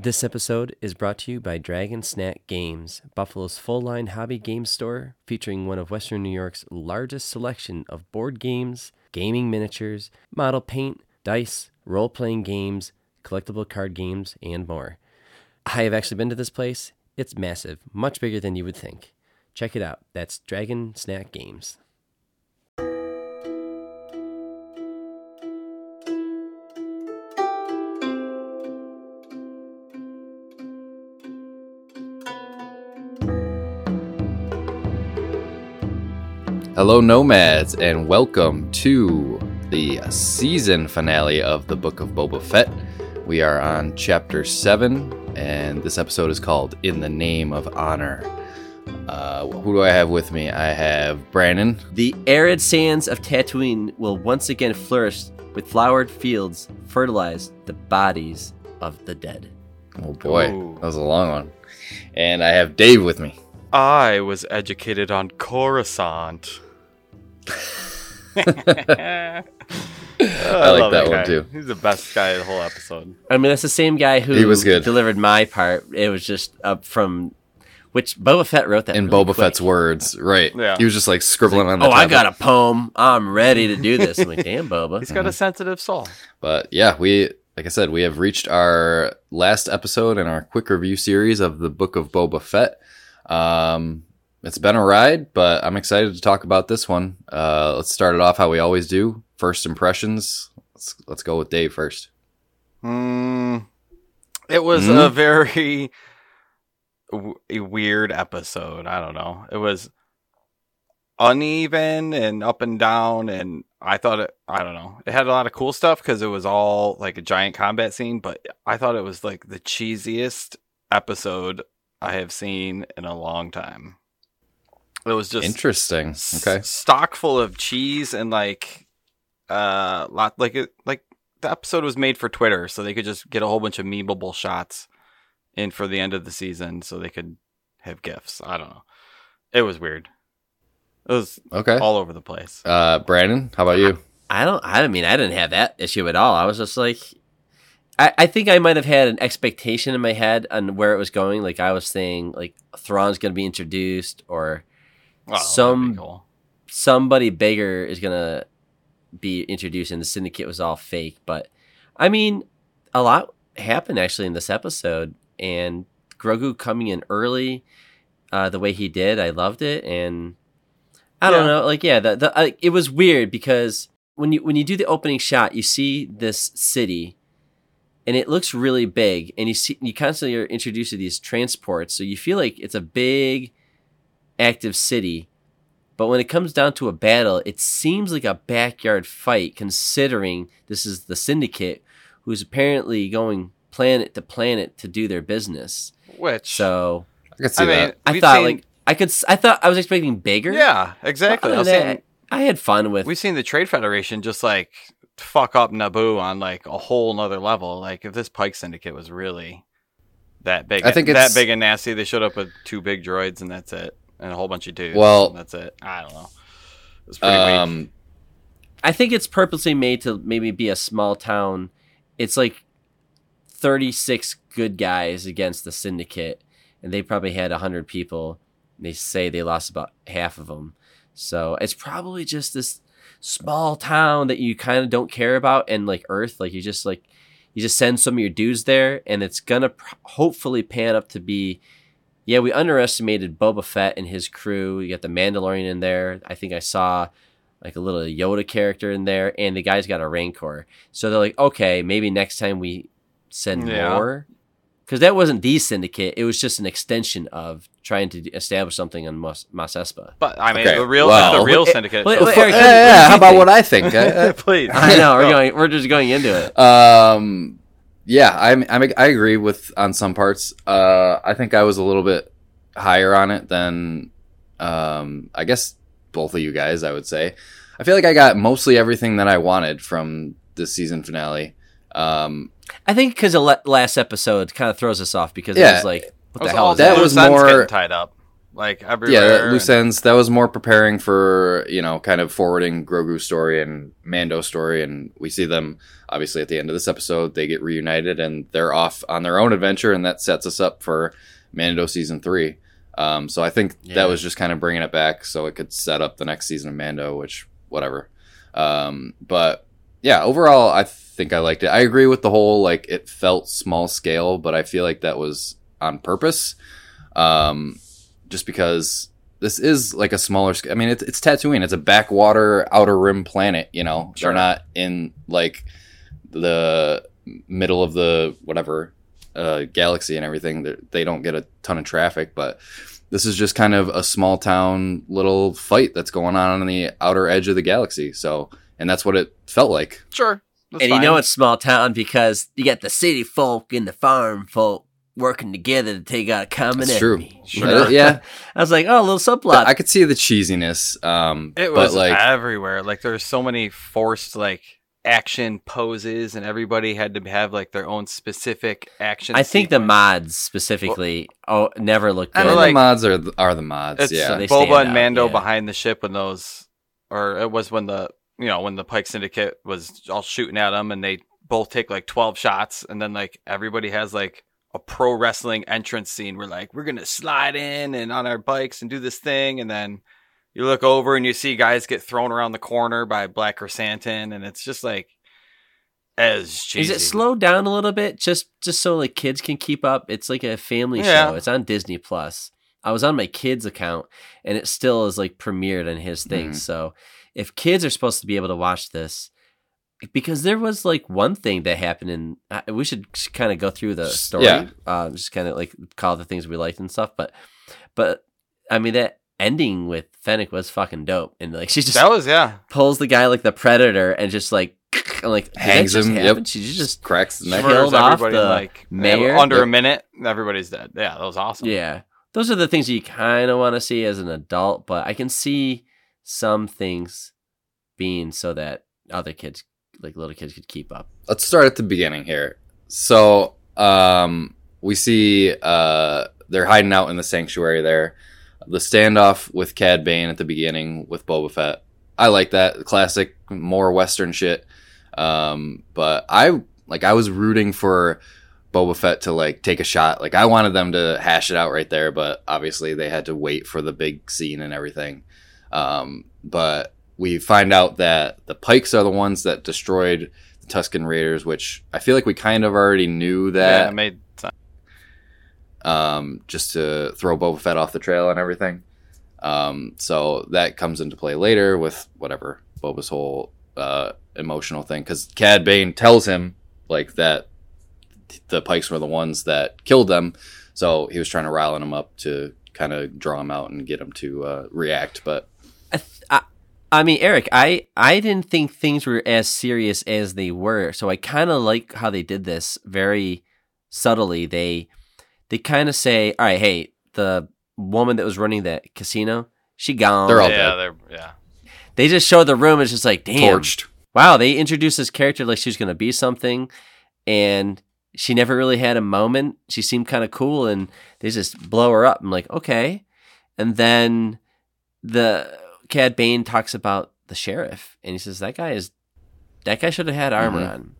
This episode is brought to you by Dragon Snack Games, Buffalo's full line hobby game store featuring one of Western New York's largest selection of board games, gaming miniatures, model paint, dice, role playing games, collectible card games, and more. I have actually been to this place. It's massive, much bigger than you would think. Check it out. That's Dragon Snack Games. Hello, Nomads, and welcome to the season finale of the Book of Boba Fett. We are on chapter 7, and this episode is called In the Name of Honor. Uh, who do I have with me? I have Brandon. The arid sands of Tatooine will once again flourish with flowered fields, fertilize the bodies of the dead. Oh boy, Ooh. that was a long one. And I have Dave with me. I was educated on Coruscant. I like love that one, too. He's the best guy of the whole episode. I mean, that's the same guy who He was good. delivered my part. It was just up from which Boba Fett wrote that In really Boba quick. Fett's words, right? Yeah. He was just like scribbling on the. Oh, I got a poem. I'm ready to do this. I'm like, damn, Boba. He's got a sensitive soul. But yeah, we like I said, we have reached our last episode in our quick review series of the Book of Boba Fett. Um, it's been a ride, but I'm excited to talk about this one. Uh, let's start it off how we always do. First impressions. Let's let's go with Dave first. Mm, it was Hmm? a very w- a weird episode. I don't know. It was uneven and up and down, and I thought it. I don't know. It had a lot of cool stuff because it was all like a giant combat scene, but I thought it was like the cheesiest episode I have seen in a long time. It was just Interesting. s- Okay. stock full of cheese and like uh lot like it like the episode was made for Twitter so they could just get a whole bunch of memeable shots in for the end of the season so they could have gifts. I don't know. It was weird. It was Okay. all over the place. Uh, Brandon, how about you? I don't. I mean, I didn't have that issue at all. I was just like, I, I think I might have had an expectation in my head on where it was going. Like I was saying, like Thrawn's going to be introduced, or Oh, some- cool. somebody bigger is gonna be introduced and the syndicate was all fake but i mean a lot happened actually in this episode and grogu coming in early uh, the way he did i loved it and i don't Yeah. know like yeah the, the uh, it was weird because when you when you do the opening shot you see this city and it looks really big and you see you constantly are introduced to these transports so you feel like it's a big active city but when it comes down to a battle, it seems like a backyard fight, considering this is the syndicate who's apparently going planet to planet to do their business. Which So I could see I mean, that. I thought seen- like I could. s- I thought I was expecting bigger. yeah, exactly. But I was other than saying, that, I had fun with. we've seen the Trade Federation just like fuck up Naboo on like a whole nother level. Like if this Pike Syndicate was really that big, I think that it's- big and nasty, they showed up with two big droids and that's it, and a whole bunch of dudes. Well- and that's it. I don't know. It was pretty weak. Um, I think it's purposely made to maybe be a small town. It's like 36 good guys against the syndicate, and they probably had 100 people. They say they lost about half of them. So it's probably just this small town that you kind of don't care about, and like Earth, like you just like you just send some of your dudes there, and it's gonna pr- hopefully pan up to be. Yeah, we underestimated Boba Fett and his crew. You got the Mandalorian in there. I think I saw like a little Yoda character in there, and the guy's got a Rancor. So they're like, okay, maybe next time we send Yeah. more, because that wasn't the Syndicate. It was just an extension of trying to establish something on Mos, Mos Espa. but I mean, okay, the real, well- the real Wait, Syndicate. wait, shows wait, up. Eric, yeah, what do- what yeah, how about think? what I think? I- I- Please, I know we're Go. going. We're just going into it. Um, yeah, I'm, I'm, I agree with on some parts. Uh, I think I was a little bit higher on it than, um, I guess both of you guys. I would say. I feel like I got mostly everything that I wanted from the season finale. Um, I think because the last episode kind of throws us off because it was like, what It the hell is that that? was more- tied up. Like yeah, everywhere. that loose ends. That was more preparing for you know, kind of forwarding Grogu's story and Mando's story, and we see them obviously at the end of this episode. They get reunited and they're off on their own adventure, and that sets us up for Mando season three. Um, so I think Yeah. that was just kind of bringing it back so it could set up the next season of Mando, which whatever. Um, but yeah, overall, I think I liked it. I agree with the whole like it felt small scale, but I feel like that was on purpose. Um, just because this is like a smaller. sc- I mean, it's it's Tatooine. It's a backwater outer rim planet. You know, Sure. they're not in like the middle of the whatever uh, galaxy and everything. They they don't get a ton of traffic, but this is just kind of a small town little fight that's going on on the outer edge of the galaxy. So, and that's what it felt like. Sure. That's and you know it's small town because you got the city folk and the farm folk working together to take out a common That's enemy. true. Sure. know? yeah, I was like, oh, a little subplot. I could see the cheesiness. Um, It but was like, everywhere. Like there's so many forced like action poses, and everybody had to have like their own specific action. I think the mods specifically, oh, never looked I good. don't the mods are the, are the mods. It's yeah, So Boba and out, Mando yeah. behind the ship when those, or it was when the you know when the Pike Syndicate was all shooting at them, and they both take like twelve shots, and then like everybody has like a pro wrestling entrance scene where like we're gonna slide in and on our bikes and do this thing, and then you look over and you see guys get thrown around the corner by Black Chrysanthemum, and it's just like as cheesy. Is it slowed down a little bit just just so like kids can keep up? It's like a family Yeah. show. It's on Disney Plus. I was on my kid's account and it still is like premiered on his thing. Mhm. So if kids are supposed to be able to watch this, because there was like one thing that happened in uh, we should kind of go through the story yeah. uh, just kind of like call the things we liked and stuff but but i mean that ending with fennec was fucking dope and like she just That was yeah. pulls the guy like the predator and just like and like Hangs him, yep. happen? she just cracks the neck. Sure. killed Murders off everybody in, the like mayor. under a minute. Everybody's dead. Yeah, that was awesome. yeah those are the things you kind of want to see as an adult but i can see some things being so that other kids like little kids could keep up let's start at the beginning here. So, um, we see uh, they're hiding out in the sanctuary there. The standoff with Cad Bane at the beginning with Boba Fett. I like that classic, more Western shit. Um, but I like I was rooting for Boba Fett to like take a shot. Like I wanted them to hash it out right there, but obviously they had to wait for the big scene and everything. Um, but we find out that the Pikes are the ones that destroyed the Tusken Raiders, which I feel like we kind of already knew Yeah, that. it made sense. um, just to throw Boba Fett off the trail and everything. Um, so that comes into play later with whatever Boba's whole uh, emotional thing, because Cad Bane tells him like that the Pikes were the ones that killed them. So he was trying to rile him up to kind of draw him out and get him to uh, react. But I, I mean, Eric, I, I didn't think things were as serious as they were. So I kind of like how they did this very subtly. They they kind of say, "All right, hey, the woman that was running that casino, she gone." They're all yeah, dead. they're yeah. they just show the room. It's just like, damn, torched. wow. They introduced this character like she was gonna be something, and she never really had a moment. She seemed kind of cool, and they just blow her up. I'm like, okay. And then the Cad Bane talks about the sheriff, and he says that guy is that guy should have had armor Mhm. on.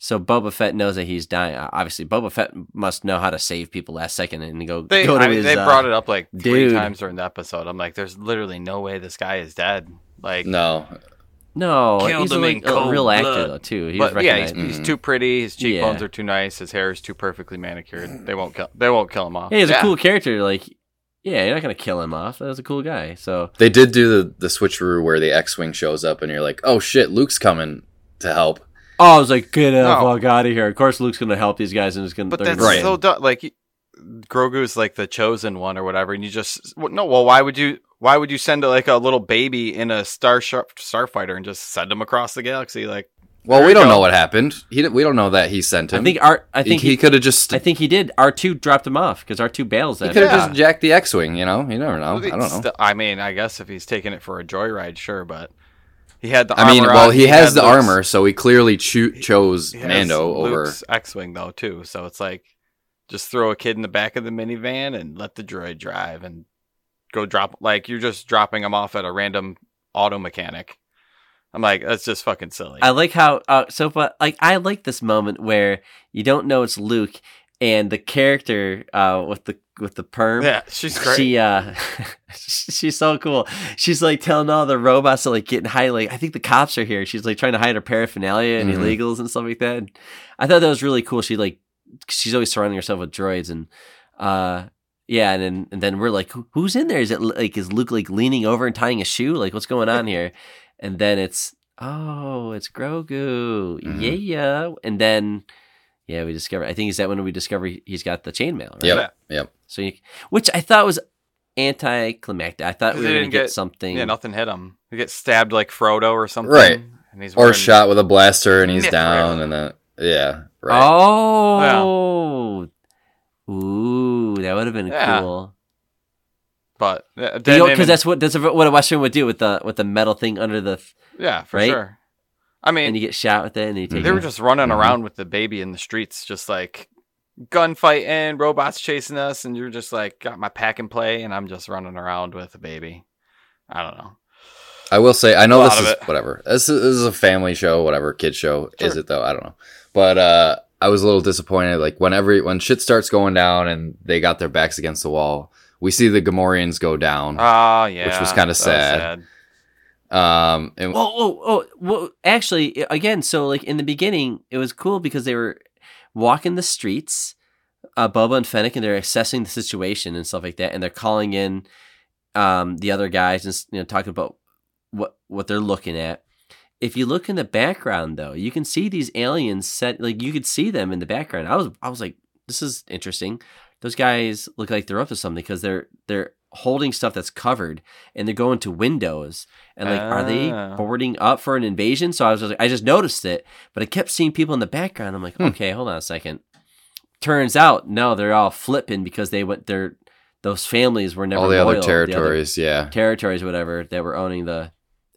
So Boba Fett knows that he's dying. Uh, Obviously, Boba Fett must know how to save people last second and go They go to I mean, his. they uh, brought it up like three dude. times during the episode. I'm like, there's literally no way this guy is dead. Like, No, No, Killed he's him like, in a cold real actor blood. though too. He's but yeah, he's, recognized. he's too pretty. His cheekbones Yeah. are too nice. His hair is too perfectly manicured. They won't kill. They won't kill him off. Yeah, he's a cool character. Like, yeah, you're not gonna kill him off. That was a cool guy. So they did do the the switcheroo where the X-wing shows up, and you're like, oh shit, Luke's coming to help. Oh, I was like, get the No. fuck out of here. Of course, Luke's going to help these guys and is going to. But that's Right. so dumb. Like, he- Grogu's like the chosen one or whatever, and you just no. Well, why would you? Why would you send like a little baby in a star starfighter and just send him across the galaxy? Like, Well, we don't go. know what happened. He we don't know that he sent him. I think Art. I He- think he, he. could have just I think he did. R two dropped him off because R two bails he could have Yeah. just jacked the X-wing. You know, you never know. I don't know. St- I mean, I guess if he's taking it for a joyride, sure, but he had the. I mean, well, on, he, has the Luke's- armor, so he clearly cho- chose he has Mando over. X-wing though too. So it's like, just throw a kid in the back of the minivan and let the droid drive, and go drop like you're just dropping him off at a random auto mechanic. I'm like, that's just fucking silly. I like how uh, so far, like I like this moment where you don't know it's Luke and the character uh with the with the perm. yeah, she's great. She uh she's so cool. She's like telling all the robots to like get in hide like I think the cops are here. She's like trying to hide her paraphernalia and Mhm. illegals and stuff like that. I thought that was really cool. She like she's always surrounding herself with droids and uh yeah, and then and then we're like, who's in there? Is it like is Luke like leaning over and tying a shoe? Like what's going on here? And then it's oh, it's Grogu, Mhm. yeah. And then yeah, we discover. I think is that when we discover he- he's got the chainmail. Right? Yep. Yep. So, you, which I thought was anticlimactic. I thought we were gonna didn't get, get- something. yeah, nothing hit him. He gets stabbed like Frodo or something. Right. And he's Or shot with a blaster and he's Mithril. down and then yeah. Right. Oh, ooh, that would have been Yeah. cool. But Because didn't that's what that's what a Western would do with the with the metal thing under the, yeah, for right? sure. I mean, and you get shot with it, and you take. They were just running Mhm. around with the baby in the streets, just like gunfighting, robots chasing us, and you're just like, got my pack and play, and I'm just running around with a baby. I don't know. I will say, I know lot this is it. whatever. This is, this is a family show, whatever kid show is it though? I don't know. But uh, I was a little disappointed. Like whenever when shit starts going down and they got their backs against the wall, we see the Gamorreans go down. Ah, yeah, which was kinda that sad. Um, and Oh, oh, oh, well, actually, again, so like in the beginning, it was cool because they were walking the streets, uh, Boba and Fennec, and they're assessing the situation and stuff like that, and they're calling in um, the other guys and you know talking about what what they're looking at. If you look in the background, though, you can see these aliens set like you could see them in the background. I was I was like, this is interesting. Those guys look like they're up to something because they're they're holding stuff that's covered and they're going to windows and like are they Ah. boarding up for an invasion so i was just like i just noticed it but i kept seeing people in the background i'm like Hmm. okay hold on a second turns out no they're all flipping because they went their those families were never all the loyal, other territories, yeah, territories whatever that were owning the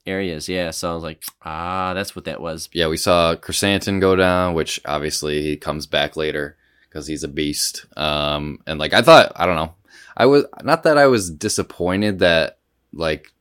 areas yeah so i was like ah that's what that was yeah. We saw Chrysanthemum go down, which obviously he comes back later because he's a beast. Um, and like I thought, I don't know, I was not that I was disappointed that like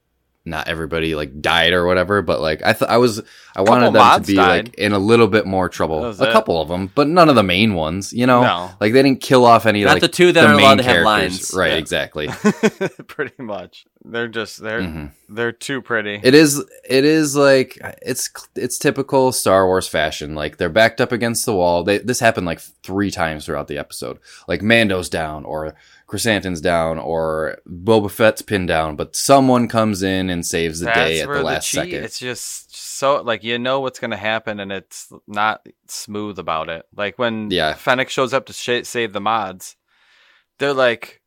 not everybody like died or whatever, but like I thought I was, I wanted them to be died. like in a little bit more trouble. A it. couple of them, but none of the main ones. You know, No. like they didn't kill off any Not like the two that the are allowed main to have characters. lines. Right, Yeah. exactly. Pretty much. They're just they're Mhm. they're too pretty. It is. It is like it's it's typical Star Wars fashion. Like they're backed up against the wall. They, this happened like three times throughout the episode. Like Mando's down, or Chrysanthemum's down, or Boba Fett's pinned down, but someone comes in and saves the day at the last cheat- second. It's just so like you know what's gonna happen, and it's not smooth about it. Like when Yeah. Fennec shows up to sh- save the mods, they're like,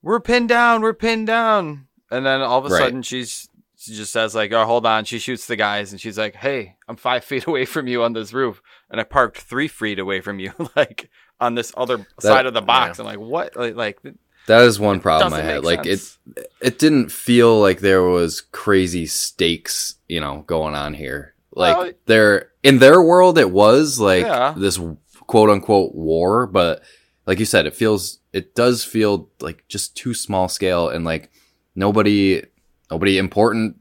"We're pinned down, we're pinned down," and then all of a Right. sudden she's she just says like, "Oh, hold on." She shoots the guys, and she's like, "Hey, I'm five feet away from you on this roof, and I parked three feet away from you, like on this other side of the box." I'm like, "What?" Like, like That is one problem I had. Like sense. it, it didn't feel like there was crazy stakes, you know, going on here. Like Well, there in their world, it was like Yeah. this quote unquote war, but like you said, it feels, it does feel like just too small scale, and like nobody, nobody important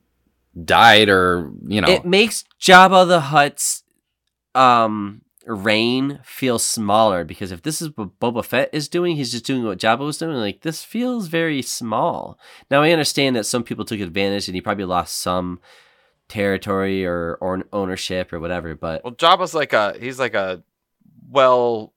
died, or you know, it makes Jabba the Hutt's um reign feels smaller because if this is what Boba Fett is doing, he's just doing what Jabba was doing. Like this feels very small. Now I understand that some people took advantage and he probably lost some territory or, or ownership or whatever, but Well, Jabba's like a he's like a well,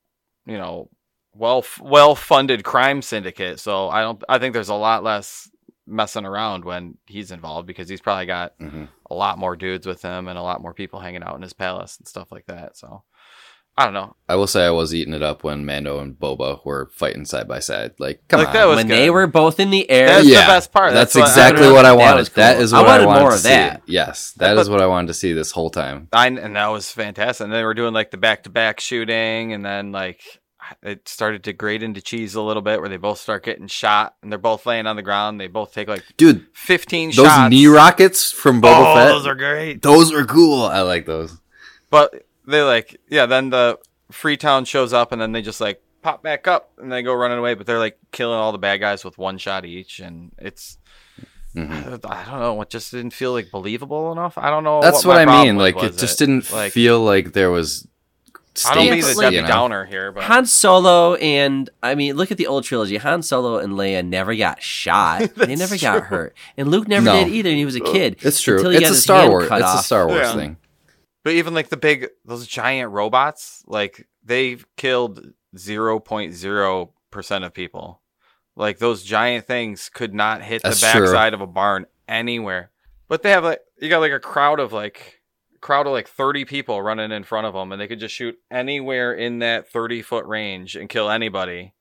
you know, well well funded crime syndicate. So I don't I think there's a lot less messing around when he's involved because he's probably got Mhm. a lot more dudes with him and a lot more people hanging out in his palace and stuff like that. So I don't know. I will say I was eating it up when Mando and Boba were fighting side by side. Like, come Like, on, that was when good. they were both in the air, That's the best part. That's, That's exactly what I wanted. was That cool. is I what I wanted wanted, more to of see. that. Yes, that But- is what I wanted to see this whole time. I, and that was fantastic. And they were doing like the back to back shooting, and then like it started to grate into cheese a little bit, where they both start getting shot, and they're both laying on the ground. They both take like Dude, 15 those shots. knee rockets from Boba oh, Fett, those are great. those are cool. I like those. But they like, yeah. Then the Freetown shows up, and then they just like pop back up and they go running away, but they're like killing all the bad guys with one shot each, and it's Mhm. I don't know. It just didn't feel like believable enough. I don't know. That's what, what, I mean. Like was it just it. didn't Like, feel like there was. I don't Yeah, mean stakes, the but, Debbie you know? Downer here, but Han Solo and I mean, look at the old trilogy. Han Solo and Leia never got shot. they That's never got hurt, and Luke never No. did either. And he was a kid. It's true. Until he It's got a his Star Wars. cut It's a. Star Wars Yeah. thing. But even like the big those giant robots, like they've killed zero point zero percent of people. Like those giant things could not hit That's the true. backside of a barn anywhere. But they have like you got like a crowd of like crowd of like thirty people running in front of them, and they could just shoot anywhere in that thirty foot range and kill anybody.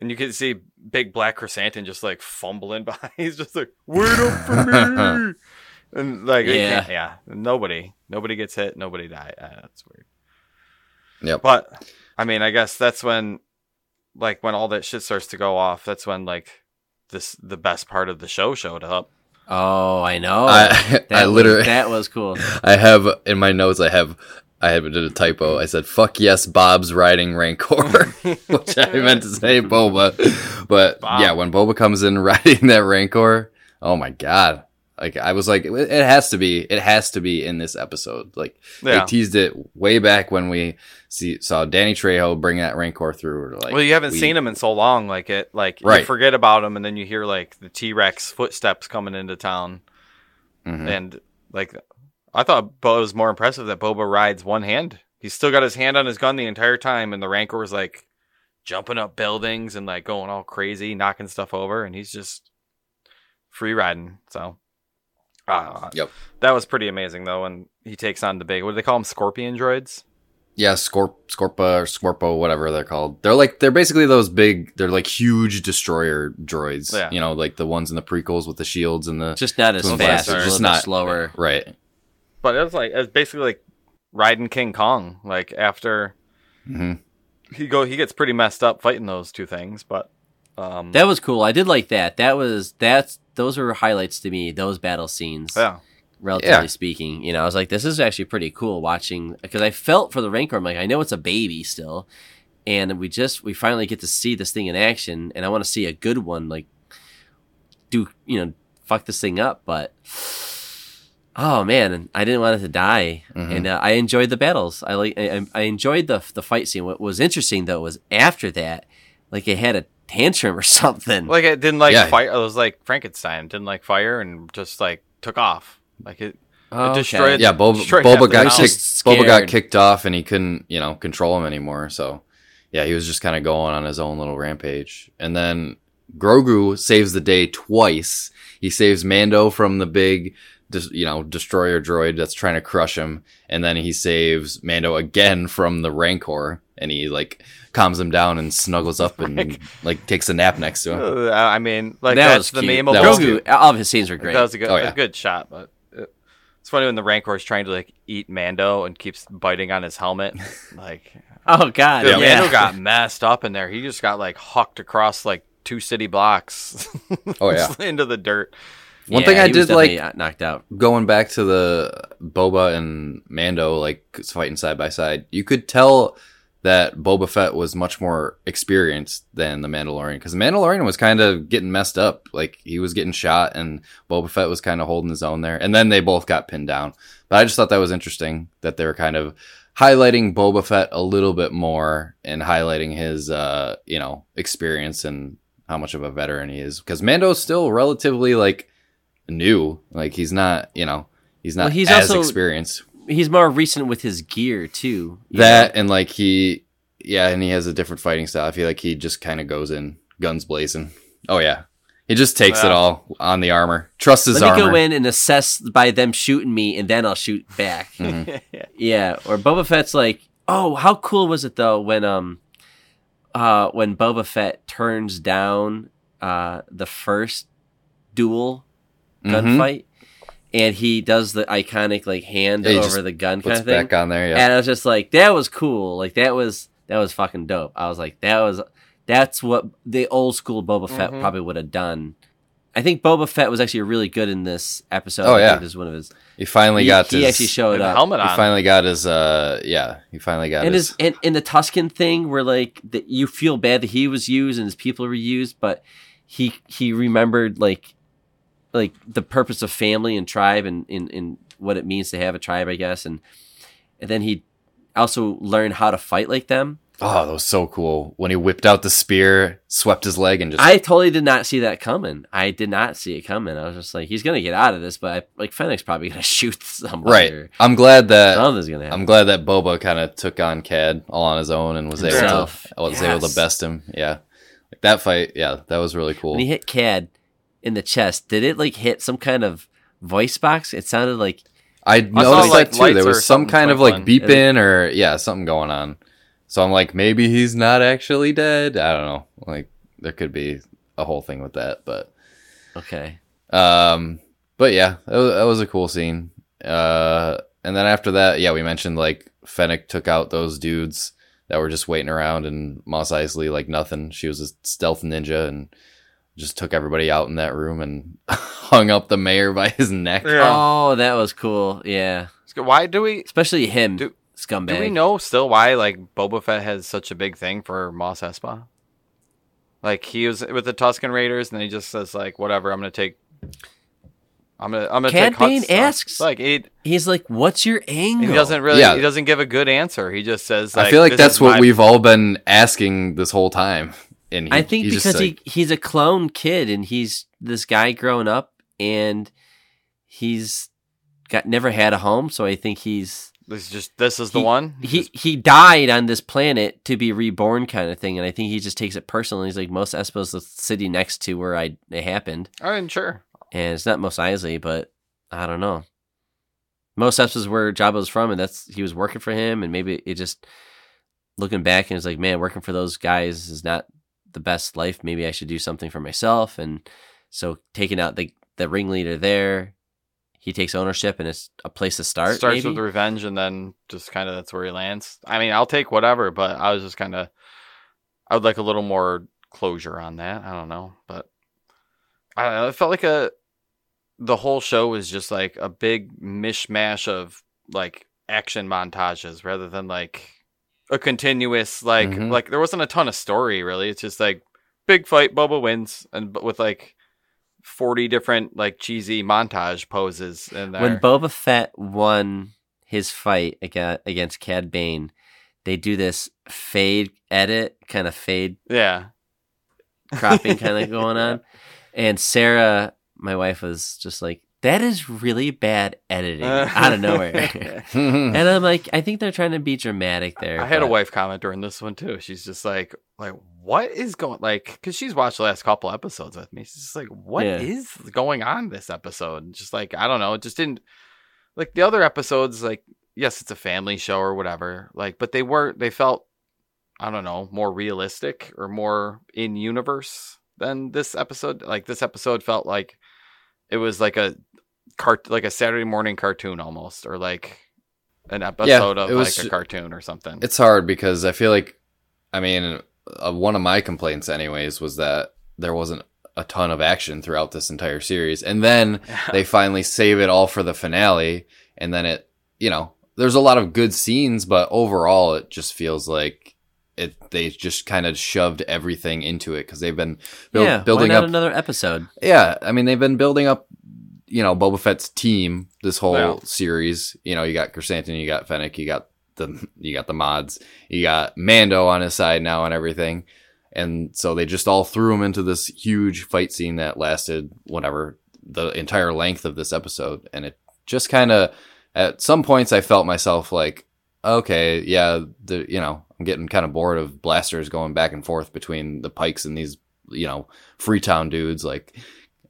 And you can see big black chrysanthemum just like fumbling by. He's just like, "Wait up for me!" And like, Yeah. yeah, nobody, nobody gets hit, nobody die. Uh, that's weird. Yeah, But I mean, I guess that's when, like, when all that shit starts to go off. That's when like this the best part of the show showed up. Oh, I know. I that I was- literally that was cool. I have in my notes. I have I had did a typo. I said "fuck yes, Bob's riding Rancor," which I meant to say Boba. But Bob. yeah, when Boba comes in riding that Rancor, oh my god! Like I was like, it has to be. It has to be in this episode. Like Yeah. they teased it way back when we see saw Danny Trejo bring that Rancor through. Like, well, you haven't we- seen him in so long. Like it, like you forget about him, and then you hear like the T Rex footsteps coming into town, Mhm. and like I thought Bo was more impressive that Boba rides one hand. He's still got his hand on his gun the entire time, and the Rancor was like jumping up buildings and like going all crazy, knocking stuff over, and he's just free riding. So, uh, Yep. that was pretty amazing though. And he takes on the big what do they call them? Scorpion droids. Yeah, Scorp, Scorpa or Scorpo, whatever they're called. They're like they're basically those big. They're like huge destroyer droids. Yeah. You know, like the ones in the prequels with the shields and the Just not as fast. blasters. Just Just not not- slower. right. But it was like it's basically like riding King Kong. Like after hmm he go, he gets pretty messed up fighting those two things. But um, That was cool. I did like that. That was that's those were highlights to me. Those battle scenes. yeah, relatively Yeah. speaking. You know, I was like, this is actually pretty cool watching because I felt for the Rancor. I'm like, I know it's a baby still, and we just we finally get to see this thing in action, and I want to see a good one, like do you know fuck this thing up, but. Oh man, I didn't want it to die, Mhm. and uh, I enjoyed the battles. I like, I, I enjoyed the the fight scene. What was interesting though was after that, like it had a tantrum or something. like it didn't like Yeah. fire. It was like Frankenstein didn't like fire and just like took off. Like it. Oh, destroyed- Yeah, Boba, Straight half got kicked. Just Boba got kicked off, and he couldn't, you know, control him anymore. So, yeah, he was just kind of going on his own little rampage. And then Grogu saves the day twice. He saves Mando from the big, you know, destroyer droid that's trying to crush him, and then he saves Mando again from the Rancor, and he like calms him down and snuggles up and like takes a nap next to him. Uh, I mean, like that that's was the cute. memeable. That was Grogu, all of his scenes were great. That was a good, Oh, a good shot, but it's funny when the Rancor is trying to like eat Mando and keeps biting on his helmet. Like, oh god, dude, yeah. Mando got messed up in there. He just got like hucked across like two city blocks. Oh, yeah. into the dirt. One Yeah, thing I did like definitely knocked out. going back to the Boba and Mando like fighting side by side, you could tell that Boba Fett was much more experienced than the Mandalorian because the Mandalorian was kind of getting messed up. Like he was getting shot, and Boba Fett was kind of holding his own there. And then they both got pinned down. But I just thought that was interesting that they were kind of highlighting Boba Fett a little bit more and highlighting his, uh, you know, experience and how much of a veteran he is. Because Mando's still relatively like new. Like he's not, you know, he's not Well, he's as also- experienced. He's more recent with his gear too. That know? and like he, yeah, and he has a different fighting style. I feel like he just kind of goes in guns blazing. Oh yeah, he just takes it all on the armor. Trust his Let me go in and assess by them shooting me, and then I'll shoot back. Mhm. yeah, or Boba Fett's like, oh, how cool was it though when um, uh, when Boba Fett turns down uh the first duel gunfight, and he does the iconic like hand Yeah, over the gun kind of thing. back on there. Yeah. And I was just like, that was cool. Like that was that was fucking dope. I was like, that was that's what the old school Boba Fett Mhm. probably would have done I think Boba Fett was actually really good in this episode. Oh, yeah. think This is one of his. He finally He, got he his actually showed up. helmet on. He finally got his uh yeah, he finally got and his, his and in the Tusken thing where like that you feel bad that he was used and his people were used, but he he remembered like like the purpose of family and tribe and in in what it means to have a tribe, I guess, and and then he also learned how to fight like them. Oh, that was so cool. When he whipped out the spear, swept his leg and just I totally did not see that coming. I did not see it coming. I was just like, he's gonna get out of this, but I, like Fennec's probably gonna shoot somebody. Right. Or I'm glad that something's gonna happen. I'm glad that Boba kind of took on Cad all on his own and was able to was able to best him. Yeah. Like that fight, yeah, that was really cool. when he hit Cad in the chest, did it like hit some kind of voice box? It sounded like I noticed like, that too. There was some kind of like twinkling. beeping or yeah, something going on. So I'm like, maybe he's not actually dead. I don't know. Like there could be a whole thing with that, but okay. um, but yeah, that was, that was a cool scene. Uh, and then after that, yeah, we mentioned like Fennec took out those dudes that were just waiting around, and Mos Eisley like nothing. She was a stealth ninja and just took everybody out in that room and hung up the mayor by his neck. Yeah. Oh, that was cool. Yeah, Why do we especially him, Do- scumbag. do we know still why like Boba Fett has such a big thing for Mos Espa? Like he was with the Tusken Raiders, and he just says like, "Whatever, I'm gonna take." I'm gonna. I'm gonna Cad take Hut's Bane asks- like he, He's like, "What's your angle?" he doesn't really. Yeah. He doesn't give a good answer. He just says. Like, I feel like that's what my- we've all been asking this whole time. And he, I think he just, because like, he he's a clone kid and he's this guy growing up and he's got never had a home, so I think he's This is just. This is the he- one. he he died on this planet to be reborn kind of thing, and I think he just takes it personally. He's like Mos Espa's the city next to where I it happened, I mean, sure. and it's not Mos Eisley, but I don't know. Mos Espa's where Jabba's from, and that's he was working for him, and maybe it just looking back and it's like, man, working for those guys is not the best life. Maybe I should do something for myself, and so taking out the the ringleader there, he takes ownership, and it's a place to start. Starts maybe? with revenge, and then just kind of that's where he lands. I mean, I'll take whatever, but I was just kind of. I would like a little more closure on that. I don't know, but I don't know. It felt like a. The whole show was just like a big mishmash of like action montages rather than like a continuous like Mhm. like there wasn't a ton of story really. It's just like big fight, Boba wins, and with like forty different like cheesy montage poses And when Boba Fett won his fight aga- against Cad Bane, they do this fade edit, kind of fade yeah, cropping kind of going on. And Sarah, my wife, was just like, that is really bad editing out of nowhere. and I'm like, I think they're trying to be dramatic there. I had a wife comment during this one too. She's just like, like, what is going like? Because she's watched the last couple episodes with me. She's just like, what is Yeah. going on this episode? Just like, I don't know. It just didn't like the other episodes. Like, yes, it's a family show or whatever. Like, but they were they felt, I don't know, more realistic or more in universe than this episode. Like this episode felt like it was like a cart like a Saturday morning cartoon almost, or like an episode of was like a cartoon or something. It's hard because I feel like, I mean, uh, one of my complaints, anyways, was that there wasn't a ton of action throughout this entire series, and then they finally save it all for the finale, and then it, you know, there's a lot of good scenes, but overall, it just feels like it. They just kind of shoved everything into it because they've been build, yeah, building why not up. another episode. Yeah, I mean they've been building up, you know, Boba Fett's team this whole Yeah. series. You know, you got Chrysanthemum, you got Fennec, you got the you got the mods, you got Mando on his side now and everything. And so they just all threw him into this huge fight scene that lasted whatever the entire length of this episode, and it just kind of at some points I felt myself like, okay, yeah, the you know I'm getting kind of bored of blasters going back and forth between the pikes and these you know Freetown dudes. Like,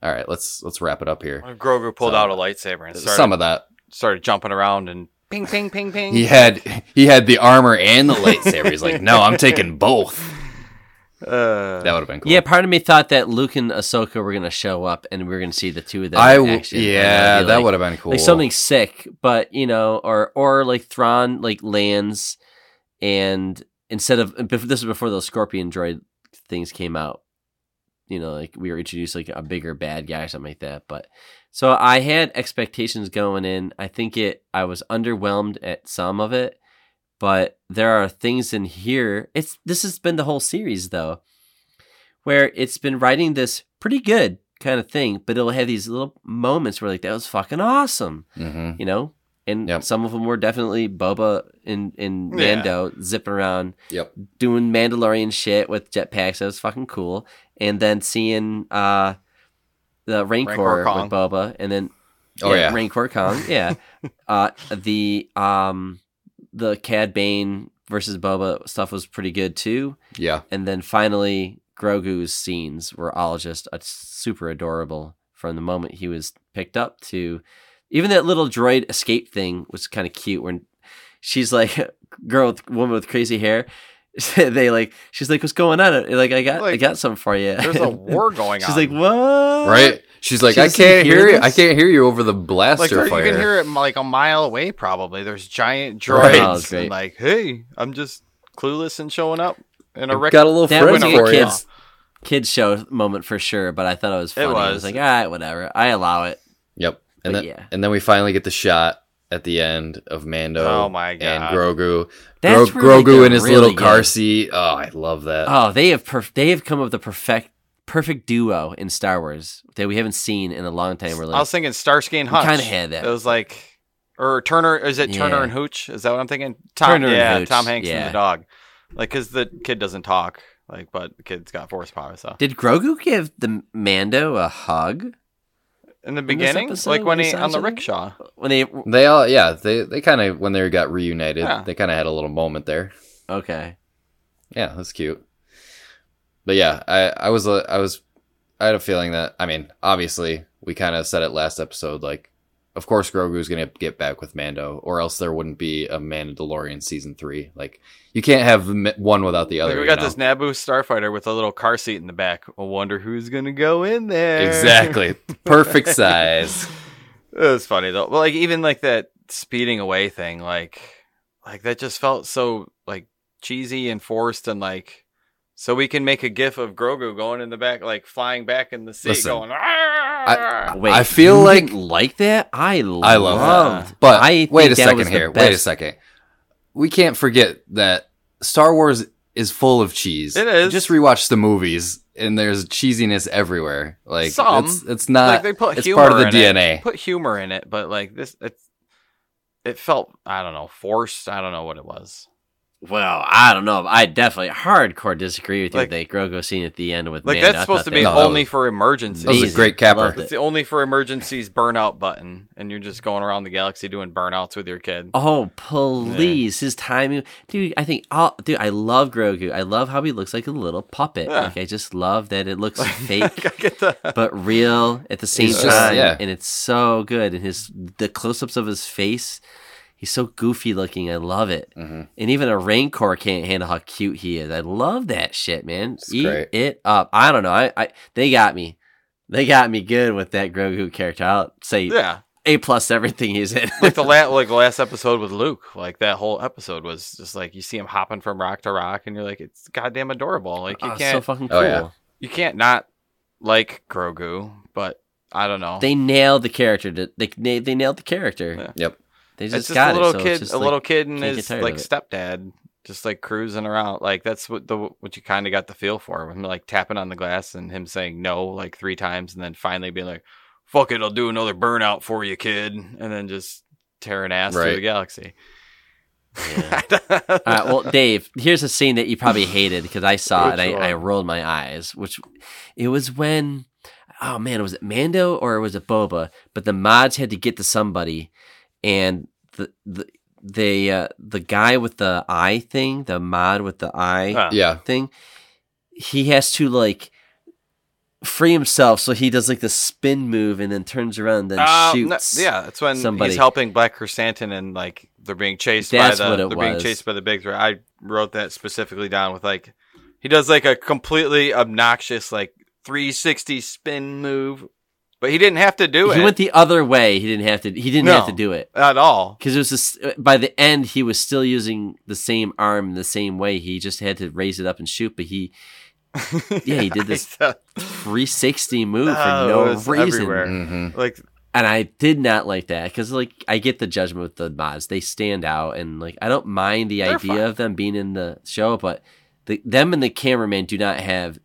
all right, let's let's wrap it up here. When Grogu pulled So- out a lightsaber and started, Some of that started jumping around and ping, ping, ping, ping. he had he had the armor and the lightsaber. He's like, no, I'm taking both. Uh, That would have been cool. Yeah, part of me thought that Luke and Ahsoka were gonna show up, and we were gonna see the two of them. I in w- action, and yeah, that like- would have been cool. like something sick, but you know, or or like Thrawn like lands, and instead of this was before those Scorpion droid things came out, you know, like we were introduced like a bigger bad guy or something like that. But so I had expectations going in. I think it I was underwhelmed at some of it, but there are things in here. It's this has been the whole series though, where it's been writing this pretty good kind of thing, but it'll have these little moments where like that was fucking awesome, hmm you know. And Yep. some of them were definitely Boba and, and Yeah. Mando zipping around Yep. doing Mandalorian shit with jetpacks. That was fucking cool. And then seeing uh, the Rancor, Rancor Kong. with Boba, and then Oh, yeah. Rancor Kong, yeah. uh, the um, the Cad Bane versus Boba stuff was pretty good too. Yeah. And then finally, Grogu's scenes were all just uh, super adorable from the moment he was picked up to even that little droid escape thing was kind of cute when she's like girl with woman with crazy hair they like she's like what's going on like i got i got something for you There's a war going she's on. She's like what Right. She's like, She I can't hear hear you. I can't hear you over the blaster like you can hear it like a mile away probably there's giant Right. droids Oh, and like hey i'm just clueless and showing up in a I've wreck got a little that friend was for a you. kids kids show moment for sure but i thought it was It funny i was was. like all right whatever i allow it Yep. And But then yeah. and then we finally get the shot at the end of Mando Oh my god! and God. Grogu. That's Gro- where, like, Grogu they're in his really little car seat. Oh, I love that. Oh, they have perf- they have come up with the perfect perfect duo in Star Wars that we haven't seen in a long time. We're i was thinking starsky and We hutch kinda had that. it was like or turner is it turner Yeah. and hooch is that what i'm thinking tom Turner and yeah Hooch, tom hanks and yeah. the dog like because the kid doesn't talk like but the kid's got force power so did Grogu give the Mando a hug in the this beginning episode, like when he on the rickshaw when they? They all, yeah, they they kind of when they got reunited, Yeah. they kind of had a little moment there. Okay, Yeah, that's cute. But yeah, I I was uh, I was I had a feeling that I mean, obviously we kind of said it last episode like of course Grogu's going to get back with Mando or else there wouldn't be a Mandalorian season 3. Like you can't have one without the other. Like, we you got know? this Naboo starfighter with a little car seat in the back. I wonder who's gonna go in there. Exactly. Perfect size. It was funny though. Well, like even like that speeding away thing, like like that just felt so like cheesy and forced and like so we can make a gif of Grogu going in the back, like flying back in the seat, Listen, going. I- wait. I feel you like- like that. I I love loved. that. But I wait a second was the here. Wait a second. We can't forget that Star Wars is full of cheese. It is. Just rewatch the movies and there's cheesiness everywhere. Like Some. it's it's not like they put it's humor part of the in DNA. It. Put humor in it, but like this, it's it felt I don't know forced. I don't know what it was. Well, I don't know. I definitely hardcore disagree with you Like- with the Grogu scene at the end with Like Mando. That's supposed to be No, only was- for emergencies. That was a great capper. It's the only for emergencies burnout button, and you're just going around the galaxy doing burnouts with your kid. Oh please, his timing, dude. I think, i dude, I love Grogu. I love how he looks like a little puppet. Yeah. Like I just love that it looks fake get that. but real at the same He's time, just- yeah. and it's so good. And his the close-ups of his face, he's so goofy looking. I love it. Mhm. And even a Rancor can't handle how cute he is. I love that shit, man. It's Eat great. it up. I don't know. I, I they got me. They got me good with that Grogu character. I'll say Yeah, a plus everything he's in. like the last like the last episode with Luke, like that whole episode was just like you see him hopping from rock to rock, and you're like, it's goddamn adorable. Like you Oh, can't so fucking cool. Oh, yeah. you can't not like Grogu, but I don't know. They nailed the character. To, they they nailed the character. Yeah. Yep. They it's just, just got a little it. So kid, it's just a like- little kid and his like stepdad, just like cruising around. Like that's what the what you kind of got the feel for him, like tapping on the glass and him saying no like three times, and then finally being like, "Fuck it, I'll do another burnout for you, kid," and then just tearing ass through the galaxy. Yeah. All right, well, Dave, here's a scene that you probably hated because I saw it I, I rolled my eyes. Which it was when, oh man, was it Mando or was it Boba? But the mods had to get to somebody, and the the the uh, the guy with the eye thing, the mod with the eye Huh. Yeah. thing, he has to like free himself, so he does like the spin move and then turns around and then Uh, no- shoots. yeah, that's when somebody. he's helping Black Chrysanthemum and like they're being chased That's by the what it they're being chased by the big threat. I wrote that specifically down with like he does like a completely obnoxious like 360 spin move, but he didn't have to do it. he it went the other way. He didn't have to. He didn't No. have to do it. at all. because it was just, by the end he was still using the same arm in the same way he just had to raise it up and shoot but he Yeah, he did this I thought- 360 move for Oh, it no was reason. everywhere. Mhm. like and I did not like that because like I get the judgment with the mods; they stand out, and like I don't mind the They're idea fine. of them being in the show, but the them and the cameraman do not have or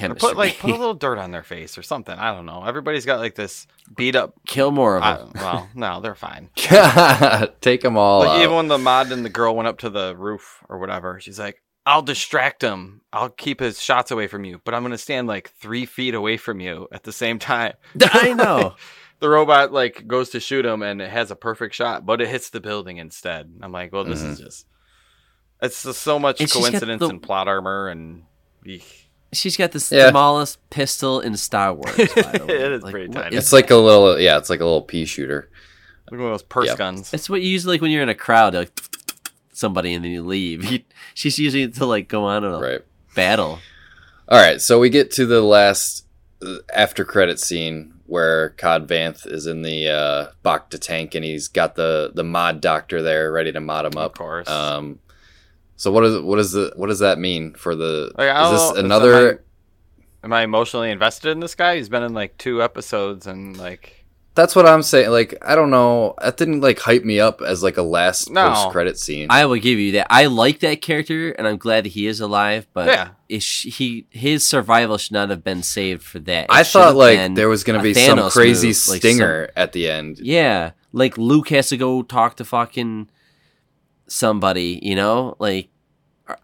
chemistry. put like put a little dirt on their face or something. I don't know. Everybody's got like this beat up. kill more of I, them. well, no, they're fine. Take them all. Like out. even when the mod and the girl went up to the roof or whatever, she's like, "I'll distract him. I'll keep his shots away from you, but I'm gonna stand like three feet away from you at the same time." I know. the robot like goes to shoot him and it has a perfect shot, but it hits the building instead. I'm like, well, this is mm-hmm. just it's just so much And coincidence the- and plot armor and eek. She's got the Yeah. smallest pistol in Star Wars. By the way. It is Like, pretty tiny. is it's like a little. Yeah, it's like a little pea shooter. Look at those purse Yep. guns. It's what you use like when you're in a crowd, like somebody, and then you leave. You- she's using it to like go on a Right. battle. All right, so we get to the last uh, after credit scene where Cobb Vanth is in the uh, Bacta tank and he's got the the mod doctor there ready to mod him up. Of course. Um, so what is what is the what does that mean for the? Like, is this know, is- another? Am I emotionally invested in this guy? He's been in like two episodes and like That's what I'm saying. Like I don't know. That didn't like hype me up as like a last No. post credit scene. I will give you that. I like that character, and I'm glad that he is alive. But Yeah. it sh- he his survival should not have been saved for that. It I thought like there was gonna a be some crazy move, like stinger at the end. Yeah, like Luke has to go talk to fucking somebody, you know? Like or-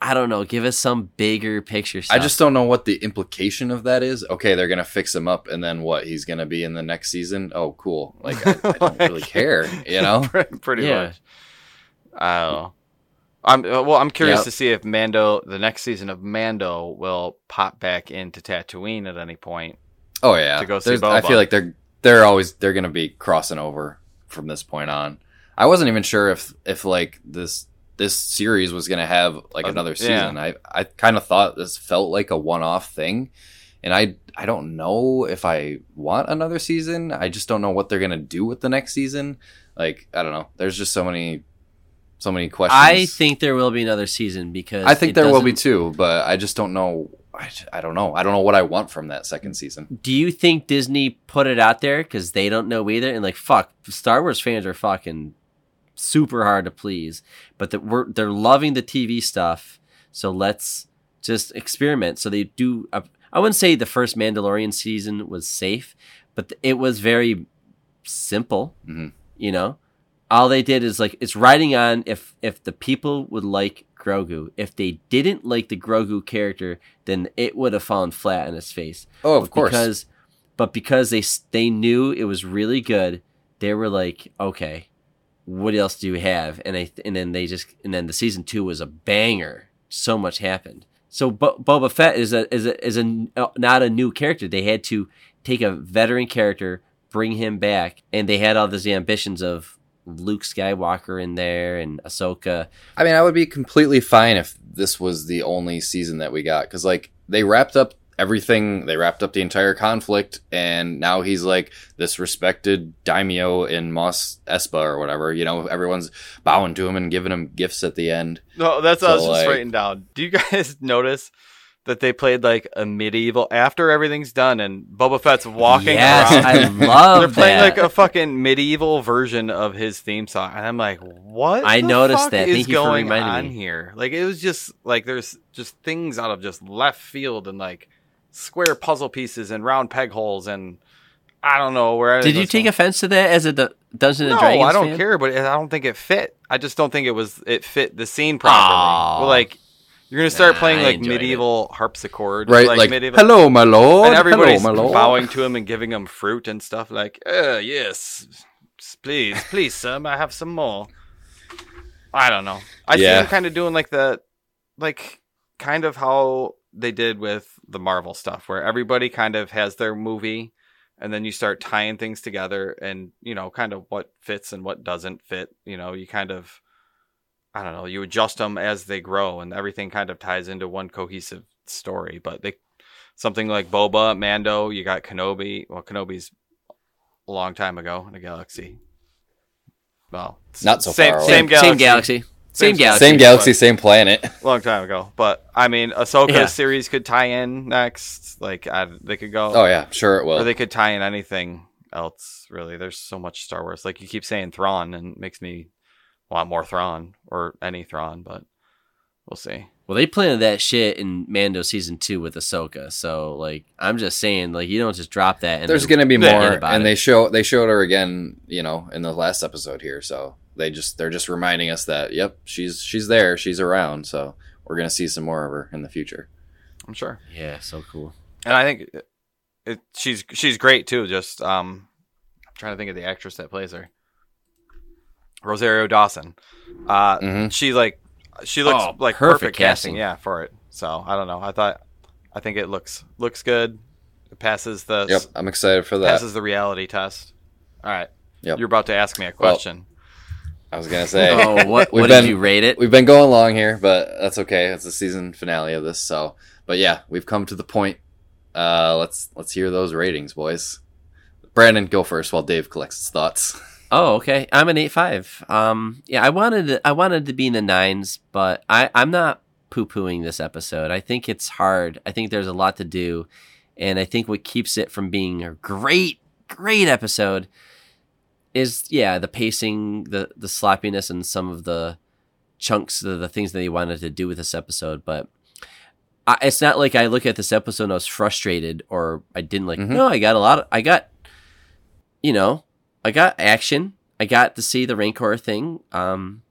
I don't know, give us some bigger picture stuff. I just don't know what the implication of that is. Okay, they're gonna fix him up, and then what? He's gonna be in the next season. Oh, cool. Like I, I don't really care, you know. pretty Yeah. much. I don't know. I'm uh, well. I'm curious Yep. to see if Mando, the next season of Mando, will pop back into Tatooine at any point. Oh yeah. To go see There's- I feel like they're they're always they're gonna be crossing over from this point on. I wasn't even sure if if like this this series was gonna have like Uh, another yeah. season. I I kind of thought this felt like a one off thing, and I I don't know if I want another season. I just don't know what they're gonna do with the next season. Like I don't know. There's just so many so many questions. I think there will be another season because I think there will be doesn't- too, but I just don't know. I, I don't know. I don't know what I want from that second season. Do you think Disney put it out there because they don't know either? And like, fuck, Star Wars fans are fucking super hard to please, but that we're they're loving the TV stuff. So let's just experiment. So they do. A, I wouldn't say the first Mandalorian season was safe, but it was very simple. Mhm. You know, all they did is like it's riding on if if the people would like Grogu. If they didn't like the Grogu character, then it would have fallen flat on its face. Oh, of But course. Because, but because they they knew it was really good, they were like, okay, what else do you have? And I and then they just and then the season two was a banger. So much happened. So Bo- Boba Fett is a is a is a uh, not a new character. They had to take a veteran character, bring him back, and they had all these ambitions of Luke Skywalker in there and Ahsoka. I mean, I would be completely fine if this was the only season that we got because, like, they wrapped up everything. They wrapped up the entire conflict, and now he's like this respected daimyo in Mos Espa or whatever. You know, everyone's bowing to him and giving him gifts at the end. No, that's what I was So, just writing down. Do you guys notice that they played like a medieval after everything's done and Boba Fett's walking yes, around? I love They're playing that. like a fucking medieval version of his theme song, and I'm like, "What? I the noticed fuck that. is Thank you for going reminding on me. here?" Like it was just like there's just things out of just left field and like square puzzle pieces and round peg holes and I don't know where. Did you take offense to that as a D- Dungeons No, I don't fan? care, but I don't think it fit. I just don't think it was it fit the scene properly. Well, like you're gonna start Nah, playing like enjoyed it. medieval harpsichord, Right? Like, Like, medieval. hello, my lord. and everybody's hello, my lord. bowing to him and giving him fruit and stuff like, uh, yes, please, please, sir, may I have some more. I don't know. I see Yeah. them kind of doing like the, like, kind of how they did with the Marvel stuff, where everybody kind of has their movie, and then you start tying things together, and you know, kind of what fits and what doesn't fit. You know, you kind of, I don't know, you adjust them as they grow, and everything kind of ties into one cohesive story. But they something like Boba, Mando, you got Kenobi. Well, Kenobi's a long time ago in a galaxy. Well, Not so same, far away. Same galaxy. Same galaxy. Same Same- galaxy. Same galaxy, same planet. long time ago. But I mean, Ahsoka's Yeah. series could tie in next. Like I, they could go. Oh yeah, sure it Or will. they could tie in anything else. Really, there's so much Star Wars. Like you keep saying Thrawn, and it makes me want more Thrawn or any Thrawn. But we'll see. Well, they planted that shit in Mando season two with Ahsoka. So, like, I'm just saying, like, you don't just drop that. And There's gonna be more, and it. they show they showed her again, you know, in the last episode here. So they just they're just reminding us that yep, she's she's there, she's around. So we're gonna see some more of her in the future. I'm sure. yeah, so cool. And I think it, it, she's she's great too. Just um, I'm trying to think of the actress that plays her, Rosario Dawson. Uh, Mhm. she like she looks Oh, like perfect perfect, casting. casting. yeah, for it. So I don't know. I thought I think it looks looks good. It passes the Yep, I'm excited for that. passes the reality test. All right. Yep. You're about to ask me a question. I was gonna say Oh, what, what been- did you rate it? we've been going long here, but that's okay. It's the season finale of this, so but yeah, we've come to the point. Uh, let's let's hear those ratings, boys. Brandon, go first while Dave collects his thoughts. Oh, okay. I'm an eight five. Um, yeah, I wanted to, I wanted to be in the nines, but I I'm not poo pooing this episode. I think it's hard. I think there's a lot to do, and I think what keeps it from being a great great episode is yeah the pacing, the the sloppiness, and some of the chunks of the things that he wanted to do with this episode, but. I, it's not like I look at this episode and I was frustrated or I didn't like. Mhm. No, I got a lot. Of, I got, you know, I got action. I got to see the Rancor thing. Um,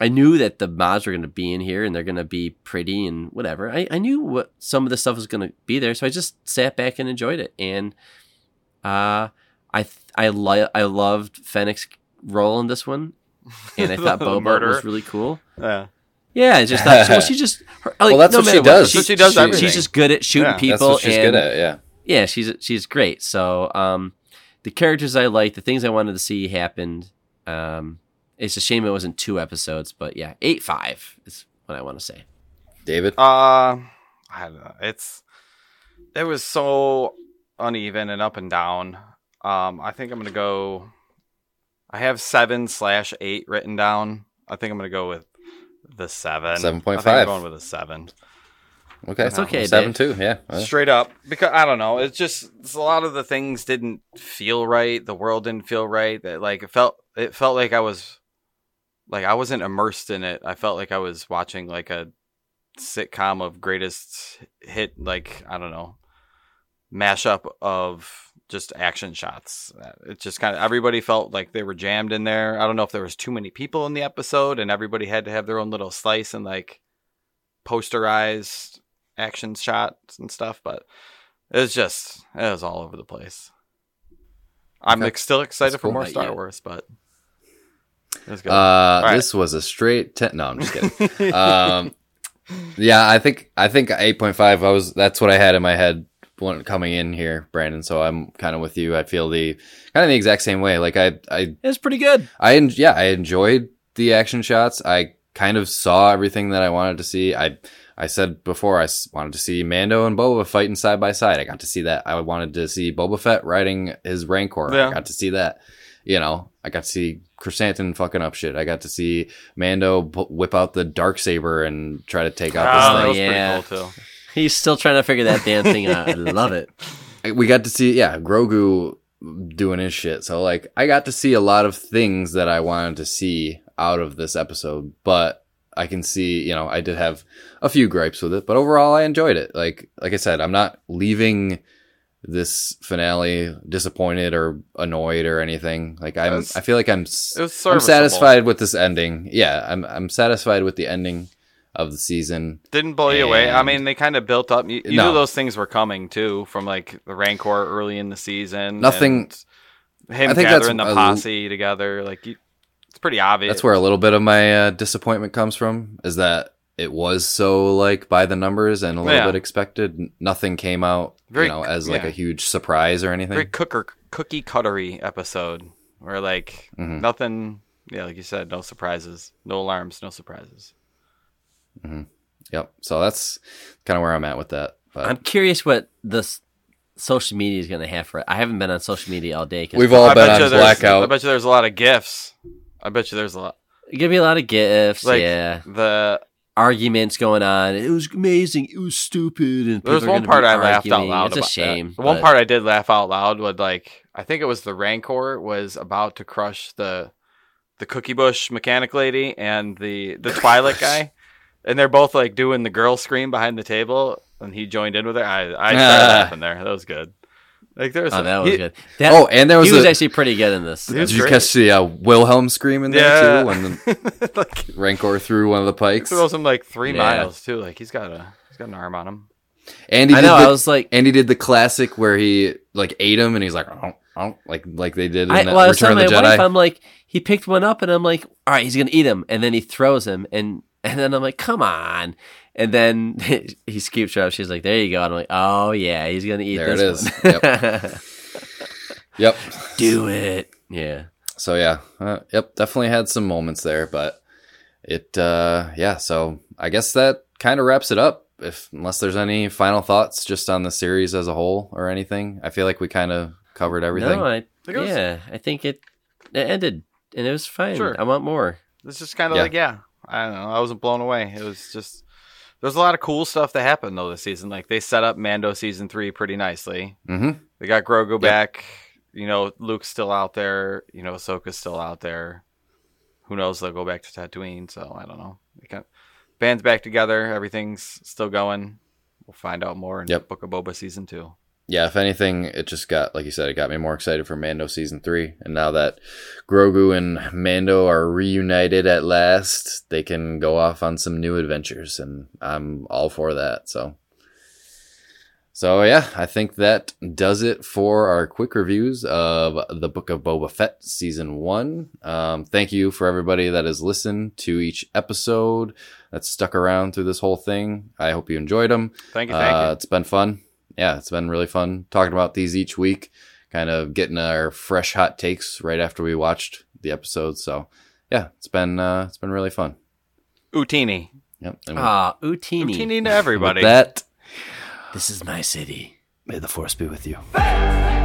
I knew that the mods were going to be in here and they're going to be pretty and whatever. I, I knew what some of the stuff was going to be there, so I just sat back and enjoyed it. And uh, I th- I li- I loved Fennec's role in this one, and I thought The Boba was really cool. Yeah. Yeah, I just thought well, she just her, like, Well, that's no what she does. So she does She- everything. She's just good at shooting Yeah, people. That's what she's and, good at. Yeah. yeah, she's she's great. So um, the characters I like, the things I wanted to see happened. Um, it's a shame it wasn't two episodes, but yeah, eight five is what I want to say. David. Uh, I don't know. It's it was so uneven and up and down. Um, I think I'm gonna go. I have seven slash eight written down. I think I'm gonna go with the seven. 7.5. I think I'm going with a seven. Okay. That's okay, Seven Dave. two. Yeah. Straight up, because I don't know. It's just it's a lot of the things didn't feel right. The world didn't feel right. That like it felt it felt like I was like I wasn't immersed in it. I felt like I was watching like a sitcom of greatest hit. Like I don't know, mashup of just action shots. It just kind of everybody felt like they were jammed in there. I don't know if there was too many people in the episode and everybody had to have their own little slice and like posterized action shots and stuff, but it was just it was all over the place. I'm Okay. still excited That's for cool. more Star yet. Wars, but it was good. Uh, right. this was a straight ten. No, I'm just kidding. um, yeah, I think I think eight point five. I was that's what I had in my head when coming in here, Brandon. So I'm kind of with you. I feel the kind of the exact same way. Like I I It's pretty good. I en- yeah I enjoyed the action shots. I kind of saw everything that I wanted to see. I I said before I s- wanted to see Mando and Boba fighting side by side. I got to see that. I wanted to see Boba Fett riding his Rancor. Yeah. I got to see that. You know, I got to see Chrysanthemum fucking up shit. I got to see Mando b- whip out the dark saber and try to take out Ah, this that thing. was yeah. pretty cool too. He's still trying to figure that damn thing out. I love it. we got to see yeah grogu doing his shit. So like i got to see a lot of things that i wanted to see out of this episode but i can see you know i did have a few gripes with it but overall i enjoyed it. Like like i said i'm not leaving this finale disappointed or annoyed or anything. Like i'm was- i feel like i'm s- i'm satisfied with this ending. Yeah i'm i'm satisfied with the ending of the season Didn't blow you away. I mean, they kind of built up. You, you No. knew those things were coming too, from like the Rancor early in the season. Nothing- Him I think that's gathering the a- posse together, like you, it's pretty obvious. That's where a little bit of my uh, disappointment comes from. Is that it was so like by the numbers and a little Yeah. bit expected. Nothing came out, Very- you know, as like yeah. a huge surprise or anything. very cooker cookie cuttery episode where like Mhm. nothing. Yeah, like you said, no surprises, no alarms, no surprises. Mm-hmm. Yep. So that's kind of where I'm at with that. But I'm curious what the s- social media is going to have for it. I haven't been on social media all day. 'cause- we've all I been bet you on there's- I bet you there's a lot of gifs. I bet you there's a lot. Give me a lot of gifts. Like, yeah, The arguments going on. It was amazing. It was stupid. And there was one part be I laughed out loud. It's a about that. shame. The one part I did laugh out loud was like I think it was the Rancor was about to crush the the Cookie Bush mechanic lady and the the Twi'lek guy, and they're both like doing the girl scream behind the table, and he joined in with her. I I started laughing there. That was good. Like there was Oh, some- that was he- good. That, Oh, and there was he was actually pretty good in this. Did you great. catch the uh, Wilhelm scream in there Yeah, too? When the like Rancor threw one of the pikes. throws him like three Yeah. miles too. Like he's got a he's got an arm on him. Andy I did know. the, I was like, Andy did the classic where he like ate him and he's like, oh, oh, like like they did in I, that well, I was Return telling of my the wife, I'm like, he picked one up, and I'm like, all right, he's gonna eat him, and then he throws him, and and then I'm like, come on, and then he scoops her up. She's like, there you go. And I'm like, oh yeah, he's gonna eat There it this is. one. Yep. Do it. Yeah. So yeah, uh, yep, definitely had some moments there, but it, uh, yeah. So I guess that kind of wraps it up. If unless there's any final thoughts just on the series as a whole or anything, I feel like we kind of covered everything. No, I, Think it yeah, I think it it ended, and it was fine. Sure. I want more. It's just kind of Yeah. like yeah, I don't know. I wasn't blown away. It was just there's a lot of cool stuff that happened though this season. Like they set up Mando season three pretty nicely. hmm They got Grogu back. You know, Luke's still out there. You know, Ahsoka's still out there. Who knows? They'll go back to Tatooine. So I don't know. Band's back together. Everything's still going. We'll find out more in Yep. Book of Boba season two. Yeah, if anything, it just got like you said, it got me more excited for Mando season three. And now that Grogu and Mando are reunited at last, they can go off on some new adventures, and I'm all for that. So, so yeah, I think that does it for our quick reviews of the Book of Boba Fett season one. Um, thank you for everybody that has listened to each episode, that's stuck around through this whole thing. I hope you enjoyed them. Thank you. Thank Uh, you. It's been fun. Yeah, it's been really fun talking about these each week, kind of getting our fresh hot takes right after we watched the episode. So yeah, it's been uh, it's been really fun. Utini. Yep. And Ah, Utini. Utini to with everybody. that, This is my city. may the force be with you. Thank